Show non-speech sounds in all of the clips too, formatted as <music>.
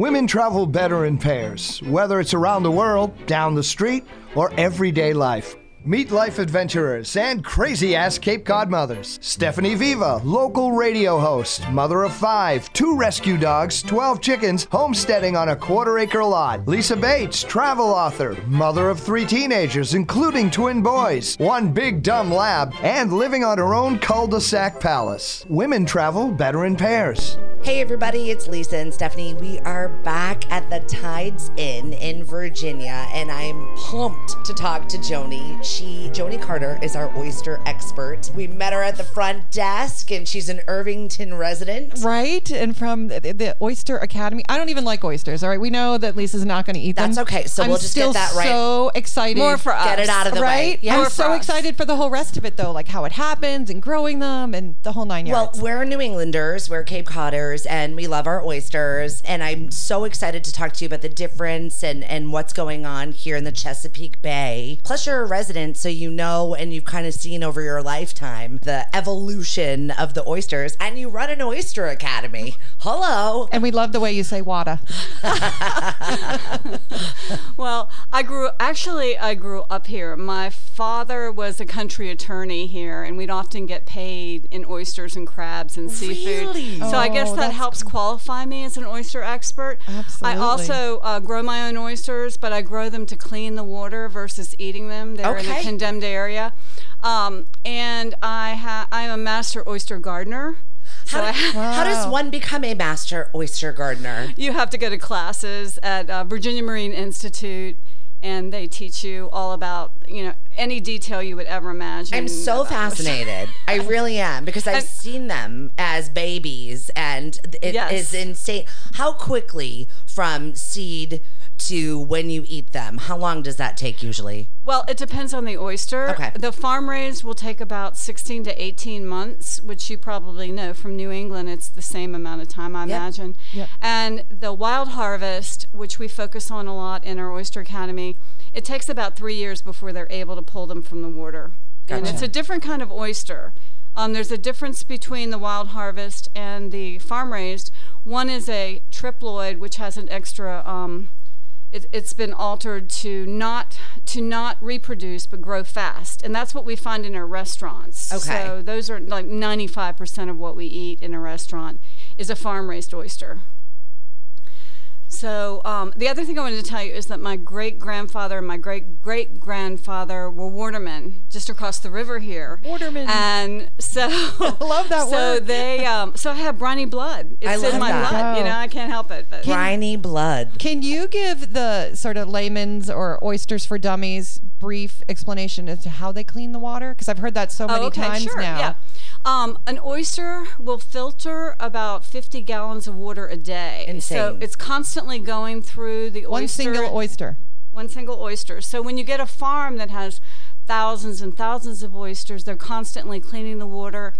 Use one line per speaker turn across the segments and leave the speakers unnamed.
Women travel better in pairs, whether it's around the world, down the street, or everyday life. Meet life adventurers and crazy ass Cape Cod mothers. Stephanie Viva, local radio host, mother of five, two rescue dogs, 12 chickens, homesteading on a quarter acre lot. Lisa Bates, travel author, mother of three teenagers, including twin boys, one big dumb lab, and living on her own cul de sac palace. Women travel better in pairs.
Hey everybody, it's Lisa and Stephanie. We are back at the Tides Inn in Virginia, and I'm pumped to talk to Joni. She, Joni Carter, is our oyster expert. We met her at the front desk, and she's an Irvington resident.
Right, and from the, the Oyster Academy. I don't even like oysters. All right, we know that Lisa's not going to eat them.
That's okay, so
I'm
we'll just get that right.
So excited.
More for us.
Get it out of the way.
right?
Yeah.
I'm so
us.
excited for the whole rest of it, though, like how it happens and growing them and the whole nine yards.
Well, we're New Englanders, we're Cape Codders, and we love our oysters. And I'm so excited to talk to you about the difference and, and what's going on here in the Chesapeake Bay. Plus, you're a resident, so you know and you've kind of seen over your lifetime the evolution of the oysters. And you run an oyster academy. Hello.
and we love the way you say "wada." <laughs>
Well, I grew actually I grew up here. My father was a country attorney here and we'd often get paid in oysters and crabs and seafood.
Really?
So I guess
Oh,
that
that's
helps qualify me as an oyster expert.
Absolutely.
I also uh, grow my own oysters, but I grow them to clean the water versus eating them. They're in
Okay.
a condemned area. Um, and I ha- I'm a master oyster gardener. So
How,
I
how does one become a master oyster gardener?
you have to go to classes at uh, Virginia Marine Institute, and they teach you all about you know any detail you would ever imagine.
I'm so
about- <laughs>
fascinated. I really am because I've
And-
seen them as babies and it is
Yes.
insane how quickly from seed to when you eat them. How long does that take usually?
Well, it depends on the oyster.
Okay.
The farm raised will take about 16 to 18 months, which you probably know from New England. It's the same amount of time, I imagine.
Yep.
And the wild harvest, which we focus on a lot in our Oyster Academy, it takes about three years before they're able to pull them from the water. Gotcha. And it's a different kind of oyster. Um, there's a difference between the wild harvest and the farm raised. One is a triploid, which has an extra. Um, it, it's been altered to not to not reproduce but grow fast, and that's what we find in our restaurants.
Okay.
So those are like 95% of what we eat in a restaurant is a farm raised oyster. So um, the other thing I wanted to tell you is that my great grandfather and my great great grandfather were watermen just across the river here.
Watermen.
And so <laughs> I
love that
so
word.
they um, so I have briny blood. It's
I
in
love
my
that.
blood. You know, I can't help it. But
Briny blood.
Can you give the sort of layman's or oysters for dummies brief explanation as to how they clean the water? Because I've heard that so many
oh, okay,
times
sure,
now.
Yeah. Um, an oyster will filter about 50 gallons of water a day. Insane. So
Insane.
it's constantly going through the
One single oyster.
one single oyster. So when you get a farm that has thousands and thousands of oysters, they're constantly cleaning the water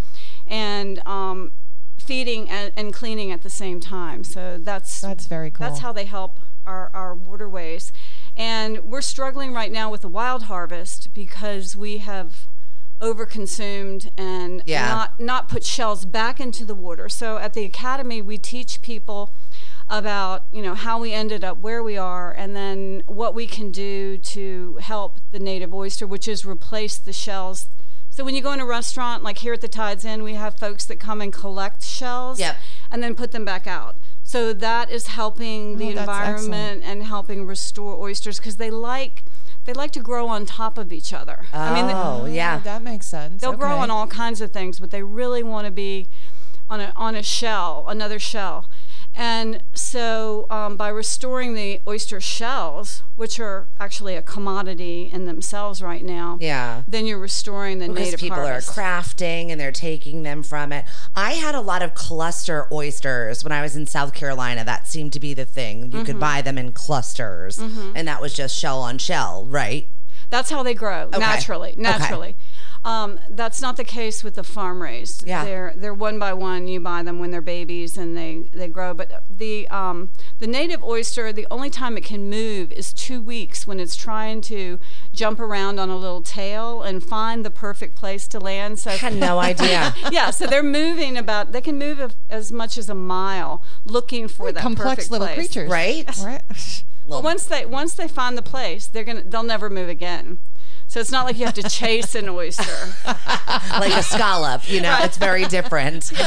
and um, feeding and, and cleaning at the same time. So that's
That's very cool.
that's how they help our, our waterways. And we're struggling right now with the wild harvest because we have overconsumed and
Yeah.
not not put shells back into the water. So at the academy we teach people about, you know, how we ended up where we are and then what we can do to help the native oyster, which is replace the shells. So when you go in a restaurant like here at the Tides Inn, we have folks that come and collect shells
Yep.
and then put them back out. So that is helping oh, the
Oh, that's
environment and helping restore oysters because they like they like to grow on top of each other. I mean,
oh, yeah.
that makes sense.
they'll grow on all kinds of things, but they really want to be on a on a shell, another shell. And so, um, by restoring the oyster shells, which are actually a commodity in themselves right now,
Yeah.
then you're restoring the
Because
native
people
harvest.
are crafting and they're taking them from it. I had a lot of cluster oysters when I was in South Carolina. That seemed to be the thing. You could buy them in clusters, and that was just shell on shell, right?
That's how they grow naturally.
Okay.
Naturally. Um, that's not the case with the farm raised.
Yeah.
They're they're one by one. You buy them when they're babies and they, they grow. But the um, the native oyster, the only time it can move is two weeks when it's trying to jump around on a little tail and find the perfect place to land. So
I had no <laughs> idea.
yeah, so they're moving about. They can move a, as much as a mile looking for that
Complex
perfect
little
place.
creatures.
Right? <laughs>
Right.
But once they once they find the place, they're gonna they'll never move again. So it's not like you have to chase an oyster. <laughs>
like a scallop, you know, it's very different. <laughs>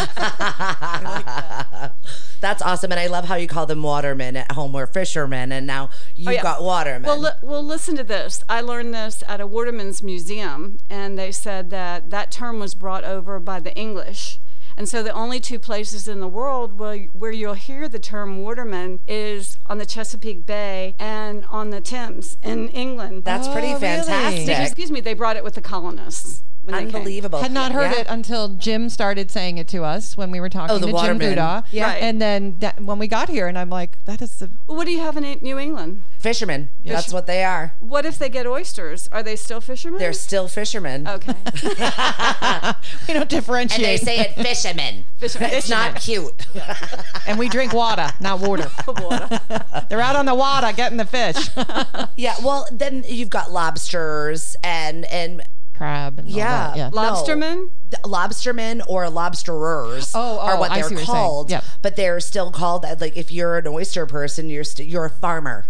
That's awesome. And I love how you call them watermen at home. We're fishermen, and now you've
Oh, yeah.
got watermen.
Well, li- well, listen to this. I learned this at a Waterman's Museum, and they said that that term was brought over by the English. And so the only two places in the world where, where you'll hear the term waterman is on the Chesapeake Bay and on the Thames in England.
That's pretty
Oh, really?
fantastic.
Excuse me, they brought it with the colonists. When they.
Unbelievable.
Had not heard
Yeah.
it until Jim started saying it to us when we were talking
Oh, the
to Jim
waterman.
Gouda.
Yeah.
Right.
And then that, when we got here, and I'm like, that is the
Well, what do you have in New England?
Fishermen. That's what they are.
What if they get oysters? Are they still fishermen?
They're still fishermen.
okay. <laughs> <laughs>
we don't differentiate.
And they say it fishermen. <laughs>
Fishermen.
It's not cute.
and we drink water, not water.
Water.
They're out on the water getting the fish,
yeah. Well, then you've got lobsters and and
crab, and all
yeah,
that, yeah.
No.
Lobstermen?
The lobstermen or lobsterers
Oh, oh
are
oh,
what
I
they're
what
called.
Yep.
But they're still called like if you're an oyster person, you're st- you're a farmer.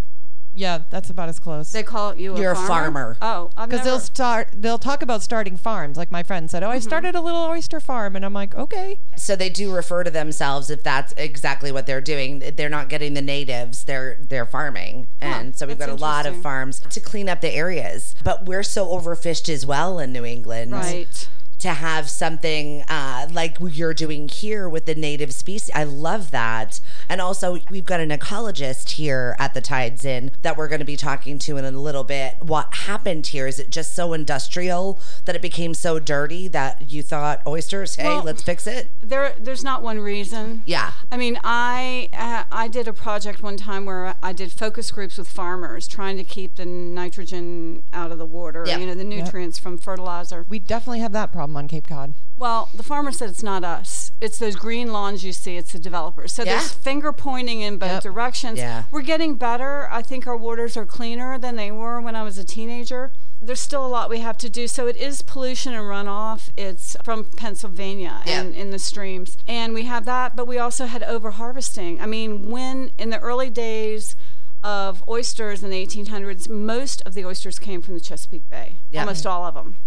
Yeah, that's about as close.
They call you a
You're a
farmer?
farmer.
Oh,
Because
never.
they'll start, they'll talk about starting farms. Like my friend said, "Oh, I mm-hmm. started a little oyster farm," and I'm like, "Okay."
So they do refer to themselves if that's exactly what they're doing. They're not getting the natives; they're they're farming, and so we've got a lot of farms to clean up the areas. But we're so overfished as well in New England.
right.
To have something uh, like you're doing here with the native species. I love that. And also, we've got an ecologist here at the Tides Inn that we're going to be talking to in a little bit. What happened here? Is it just so industrial that it became so dirty that you thought oysters, hey,
Well-
let's fix it?
There, there's not one reason.
Yeah.
I mean, I uh, I did a project one time where I did focus groups with farmers trying to keep the nitrogen out of the water,
Yeah.
you know, the nutrients from fertilizer.
We definitely have that problem on Cape Cod.
Well, the farmer said it's not us. It's those green lawns you see. It's the developers. So
Yeah.
there's finger pointing in both
Yep.
directions.
Yeah.
We're getting better. I think our waters are cleaner than they were when I was a teenager. There's still a lot we have to do. So it is pollution and runoff. It's from Pennsylvania and
Yeah.
in the streams. And we have that, but we also had over harvesting. I mean, when in the early days of oysters in the 1800s, most of the oysters came from the Chesapeake Bay.
Yeah.
Almost all of them.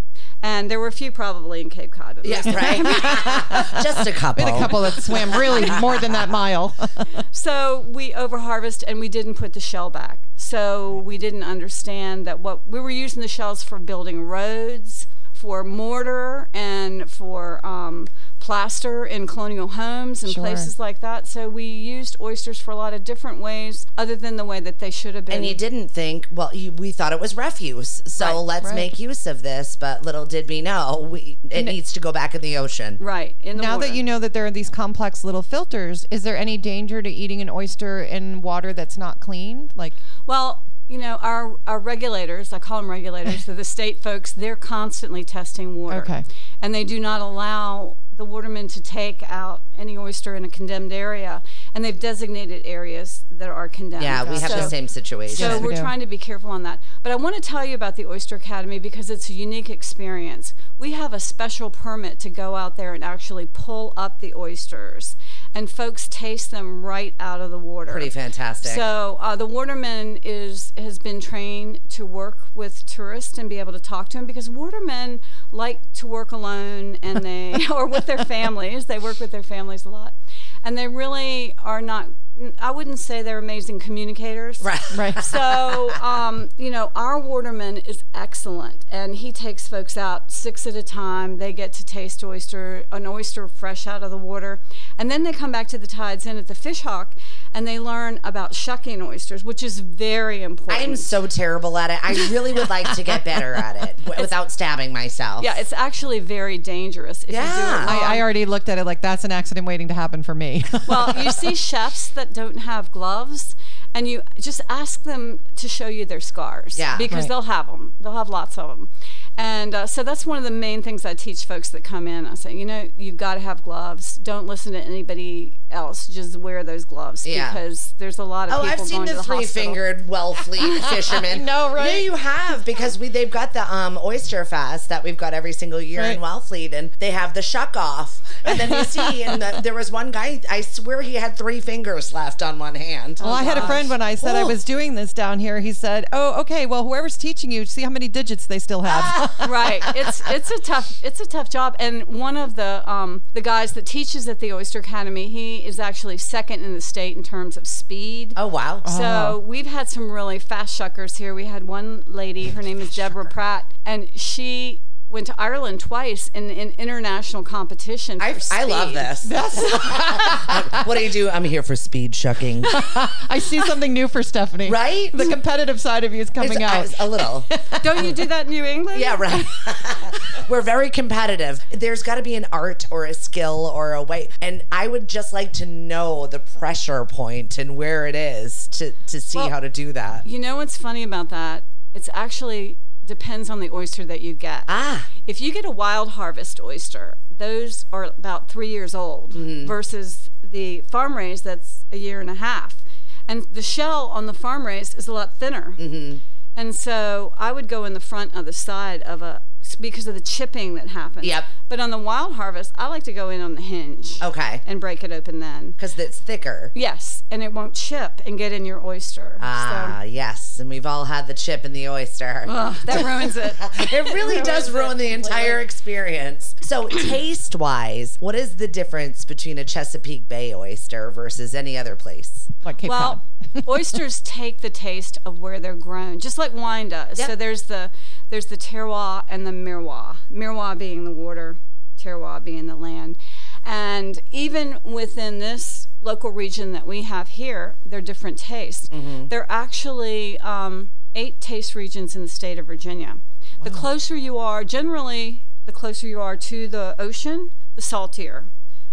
And there were a few probably in Cape Cod. but
Yeah, right? <laughs> just a couple.
We had a couple that swam really more than that mile. <laughs> <laughs>
So we overharvest and we didn't put the shell back. So we didn't understand that what we were using the shells for building roads, for mortar, and for um, plaster in colonial homes and
Sure.
places like that. So we used oysters for a lot of different ways, other than the way that they should have been.
And you didn't think, well, you, we thought it was refuse, so
Right,
let's
right.
make use of this. But little did we know, we, it needs to go back in the ocean.
right in the
now
water.
that you know that there are these complex little filters, is there any danger to eating an oyster in water that's not clean? Like,
Well, you know, our, our regulators, I call them regulators, they're the <laughs> state folks, they're constantly testing water.
Okay.
And they do not allow the watermen to take out any oyster in a condemned area. And they've designated areas that are condemned.
Yeah, we have the same situation.
So
Yes, we
we're
do.
trying to be careful on that. But I want to tell you about the Oyster Academy because it's a unique experience. We have a special permit to go out there and actually pull up the oysters, and folks taste them right out of the water.
Pretty fantastic.
So uh, the waterman is has been trained to work with tourists and be able to talk to them because watermen like to work alone and they <laughs> or with their families. They work with their families a lot, and they really are not. I wouldn't say they're amazing communicators.
right. <laughs>
right.
So, um, you know, our waterman is excellent, and he takes folks out six at a time. They get to taste oyster, an oyster fresh out of the water, and then they come back to the Tides Inn at the fish hawk, and they learn about shucking oysters, which is very important.
I'm so terrible at it. I really would like to get better at it <laughs> w- without stabbing myself.
yeah, it's actually very dangerous if you do
Yeah.
it.
I, I already looked at it like that's an accident waiting to happen for me.
well, you see <laughs> chefs that don't have gloves and you just ask them to show you their scars.
Yeah.
Because
Right.
they'll have them. They'll have lots of them. And uh, so that's one of the main things I teach folks that come in. I say, you know, you've got to have gloves. Don't listen to anybody else. Just wear those gloves
Yeah.
because there's a lot of
Oh,
people
I've seen
going
the
the
three-fingered Wellfleet <laughs> fisherman.
no right?
Yeah, you have because we they've got the um, oyster fest that we've got every single year in Wellfleet, and they have the shuck off, and then you see, and the, there was one guy. I swear he had three fingers left on one hand.
Well, I had a friend when I said I was doing this down here. He said, "Oh, okay. Well, whoever's teaching you, see how many digits they still have." <laughs>
right. It's it's a tough it's a tough job. And one of the um, the guys that teaches at the Oyster Academy, he is actually second in the state in terms of speed.
Oh wow!
So we've had some really fast shuckers here. We had one lady, her name is Deborah Pratt, and she went to Ireland twice in in international competition. For
I, I love
speed.
this. <laughs> <laughs> <laughs> what do you do? I'm here for speed shucking.
I see something new for Stephanie.
Right?
The competitive side of you is coming uh, out.
a little.
Don't you do that in New England?
Yeah, right. We're very competitive. There's got to be an art or a skill or a way. And I would just like to know the pressure point and where it is to, to see
Well,
how to do that.
You know what's funny about that? It's actually depends on the oyster that you get.
Ah,
If you get a wild harvest oyster, those are about three years old
Mm-hmm.
versus the farm raised that's a year and a half. And the shell on the farm raised is a lot thinner.
Mm-hmm.
And so I would go in the front of the side of a because of the chipping that happens.
Yep.
But on the wild harvest, I like to go in on the hinge
okay.
and break it open then.
Because it's thicker.
Yes, and it won't chip and get in your oyster.
Ah, yes. And we've all had the chip in the oyster.
So ugh, that ruins it. <laughs>
It really <laughs> does ruin the entire experience. So, taste wise, what is the difference between a Chesapeake Bay oyster versus any other place?
like Cape
Well,
Cod. <laughs>
oysters take the taste of where they're grown, just like wine does.
Yep.
So there's the there's the terroir and the merroir. Merroir being the water, terroir being the land. And even within this local region that we have here, they're different tastes. There are actually um, eight taste regions in the state of Virginia. The closer you are, generally, the closer you are to the ocean, the saltier.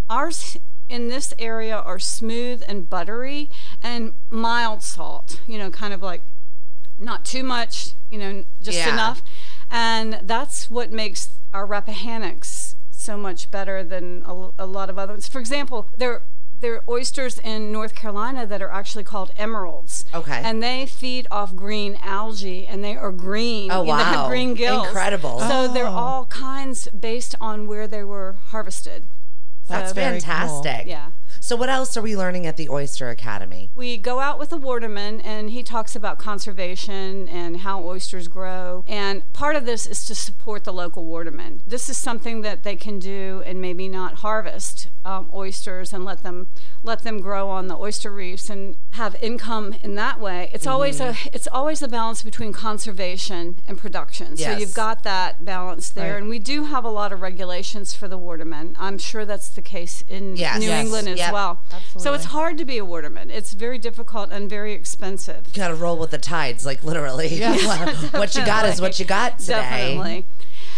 Ours in this area are smooth and buttery and mild salt, you know, kind of like not too much, you know, just
Yeah.
enough. And that's what makes our Rappahannock's so much better than a, a lot of other ones. For example, there there are oysters in North Carolina that are actually called emeralds.
Okay.
And they feed off green algae and they are green.
Oh,
You know, They
wow.
have <laughs> green gills.
Incredible.
So they're
Oh.
all kinds based on where they were harvested.
That's
So-
very cool.
fantastic.
Yeah.
So, what else are we learning at the Oyster Academy?
We go out with a waterman and he talks about conservation and how oysters grow. And part of this is to support the local waterman. This is something that they can do and maybe not harvest um, oysters and let them let them grow on the oyster reefs and have income in that way. It's always a it's always a balance between conservation and production. So
Yes.
you've got that balance there.
Right.
And we do have a lot of regulations for the watermen. I'm sure that's the case in
Yes.
New
Yes.
England as
Yep.
Well. So it's hard to be a waterman. It's very difficult and very expensive.
You gotta roll with the tides, like literally. Yeah. <laughs> what you got is what you got today.
Definitely.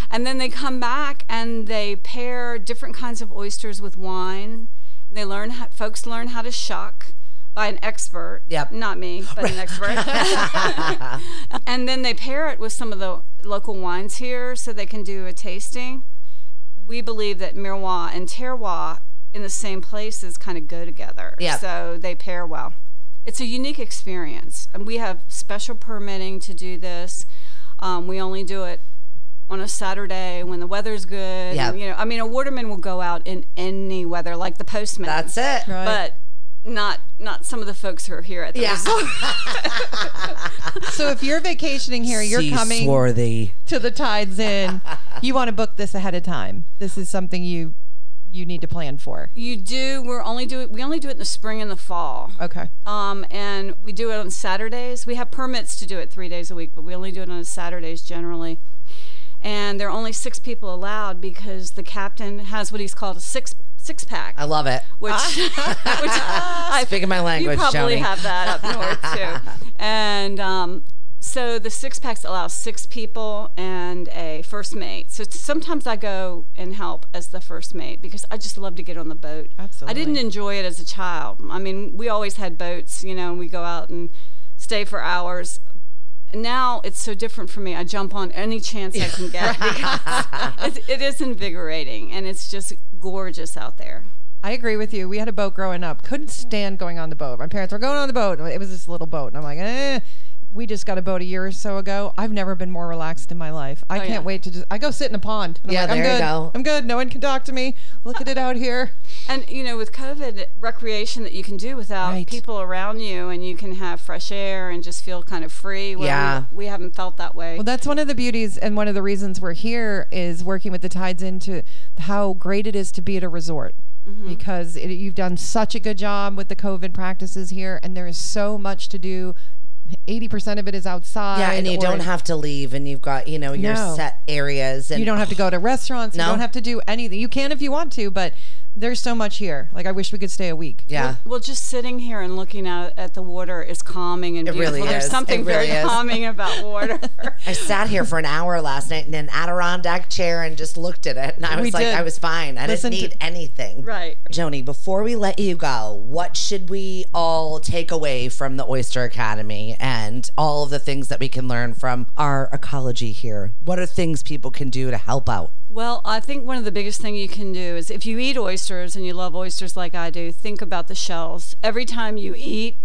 And then they come back and they pair different kinds of oysters with wine. They learn how, folks learn how to shuck by an expert.
Yep.
Not me, but an expert. <laughs> and then they pair it with some of the local wines here so they can do a tasting. We believe that merroir and terroir in the same places kind of go together.
Yep.
So they pair well. It's a unique experience. And we have special permitting to do this. Um, we only do it on a Saturday when the weather's good.
Yep.
And, you know, I mean, a waterman will go out in any weather, like the postman.
That's it.
Right.
But not not some of the folks who are here at the
Yeah.
resort. <laughs>
so if you're vacationing here, you're
Sea
coming
swarthy.
to the Tides Inn. you want to book this ahead of time. This is something you you need to plan for.
You do. We're only do it. We only do it in the spring and the fall.
Okay.
Um, and we do it on Saturdays. We have permits to do it three days a week, but we only do it on Saturdays generally. And there are only six people allowed because the captain has what he's called a six six pack,
I love it.
which, <laughs> which I
Speaking my language,
you probably
Joni.
have that up north too. <laughs> And um, So the six packs allow six people and a first mate. So sometimes I go and help as the first mate because I just love to get on the boat.
Absolutely.
I didn't enjoy it as a child. I mean, we always had boats, you know, and we go out and stay for hours. Now it's so different for me. I jump on any chance I can <laughs> get because it, it is invigorating and it's just gorgeous out there.
I agree with you. We had a boat growing up. Couldn't stand going on the boat. My parents were going on the boat. It was this little boat, and I'm like, eh. We just got a boat a year or so ago. I've never been more relaxed in my life. I
Oh,
can't
yeah.
wait to just. I go sit in a pond. and I'm
Yeah,
like, I'm
there you
good.
go.
I'm good. No one can talk to me. Look at it out here. <laughs>
And you know, with COVID, recreation that you can do without
Right.
people around you, and you can have fresh air and just feel kind of free. where
Yeah.
we, we haven't felt that way.
Well, that's one of the beauties and one of the reasons we're here is working with the Tides into how great it is to be at a resort.
Mm-hmm.
Because it, you've done such a good job with the COVID practices here, and there is so much to do. 80% of it is outside.
Yeah, and you don't have to leave, and you've got you know your
No.
set areas, and
You don't have to go to restaurants.
No.
You don't have to do anything. You can if you want to, but there's so much here. Like I wish we could stay a week.
yeah.
Well, just sitting here and looking out at the water is calming and
It
beautiful.
really
There's
is.
something
It really
very
is.
calming about water. <laughs>
I sat here for an hour last night in an Adirondack chair and just looked at it, and I
We
was like,
did.
I was fine. I
Listen
didn't need anything.
right.
Joni, before we let you go, what should we all take away from the Oyster Academy and all of the things that we can learn from our ecology here? What are things people can do to help out?
Well, I think one of the biggest thing you can do is if you eat oysters and you love oysters like I do, think about the shells. Every time you eat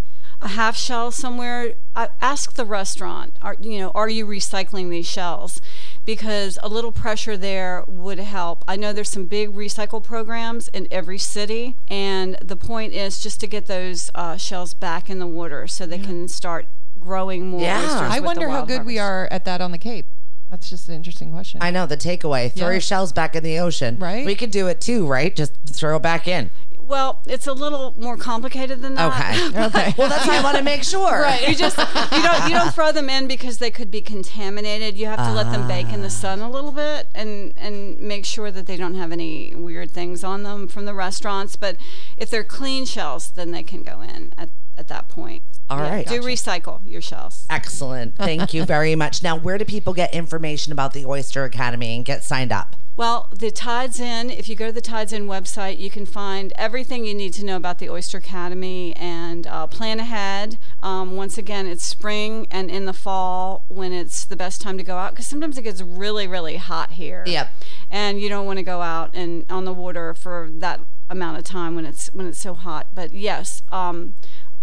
a half shell somewhere, ask the restaurant, are you know, are you recycling these shells? Because a little pressure there would help. I know there's some big recycle programs in every city, and the point is just to get those uh, shells back in the water so they can start growing more
Yeah.
I wonder how
wild
good we are at that on the Cape. That's just an interesting question.
I know the takeaway throw
Yeah.
your shells back in the ocean.
Right.
We could do it too, right? Just throw it back in.
Well, it's a little more complicated than that.
Okay. <laughs>
okay.
well, that's why I want to make sure. <laughs>
Right. You just you don't you don't throw them in because they could be contaminated. You have to let them bake in the ah. sun a little bit and and make sure that they don't have any weird things on them from the restaurants. But if they're clean shells, then they can go in at, at that point.
All
All right. Do
Gotcha.
recycle your shells.
Excellent. Thank you very much. Now, where do people get information about the Oyster Academy and get signed up?
Well, the Tides Inn, if you go to the Tides Inn website, you can find everything you need to know about the Oyster Academy and uh, plan ahead. Um, once again, it's spring and in the fall when it's the best time to go out because sometimes it gets really, really hot here.
Yep.
And you don't want to go out and on the water for that amount of time when it's when it's so hot. But yes, um,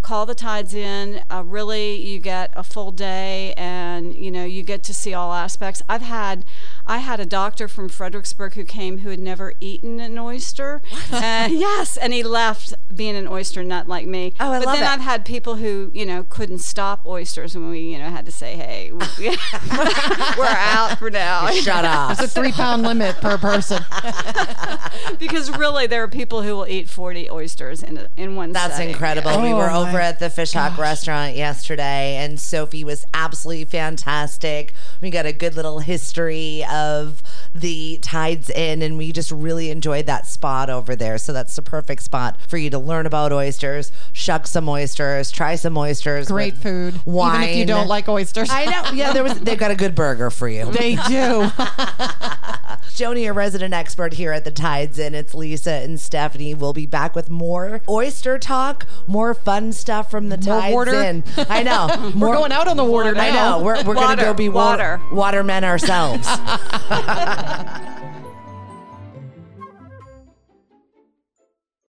call the Tides Inn. Uh, really, you get a full day, and you know you get to see all aspects. I've had, I had a doctor from Fredericksburg who came who had never eaten an oyster, and <laughs> yes, and he left being an oyster nut like me.
Oh, I
but
love
then
it.
I've had people who you know couldn't stop oysters, and we you know had to say, hey, we, <laughs> <laughs> we're out for now.
Shut up.
It's a three pound limit per person.
because really there are people who will eat 40 oysters in a, in one
That's
setting.
incredible. we
Oh
were over at the Fish Hawk restaurant yesterday, and Sophie was absolutely fantastic. We got a good little history of the Tides Inn, and we just really enjoyed that spot over there. So that's the perfect spot for you to learn about oysters, shuck some oysters, try some oysters.
Great food.
Wine.
Even if you don't like oysters.
I know. Yeah, there was. they've got a good burger for you.
they do. <laughs>
Joni, a resident expert here at the Tides Inn. It's Lisa and Stephanie. We'll be back with more oyster talk, more fun stuff from the
More
Tides
water?
Inn. I know. <laughs>
We're
More-
going out on the water now.
I know. We're, we're going to go be wa-
water.
watermen ourselves. <laughs>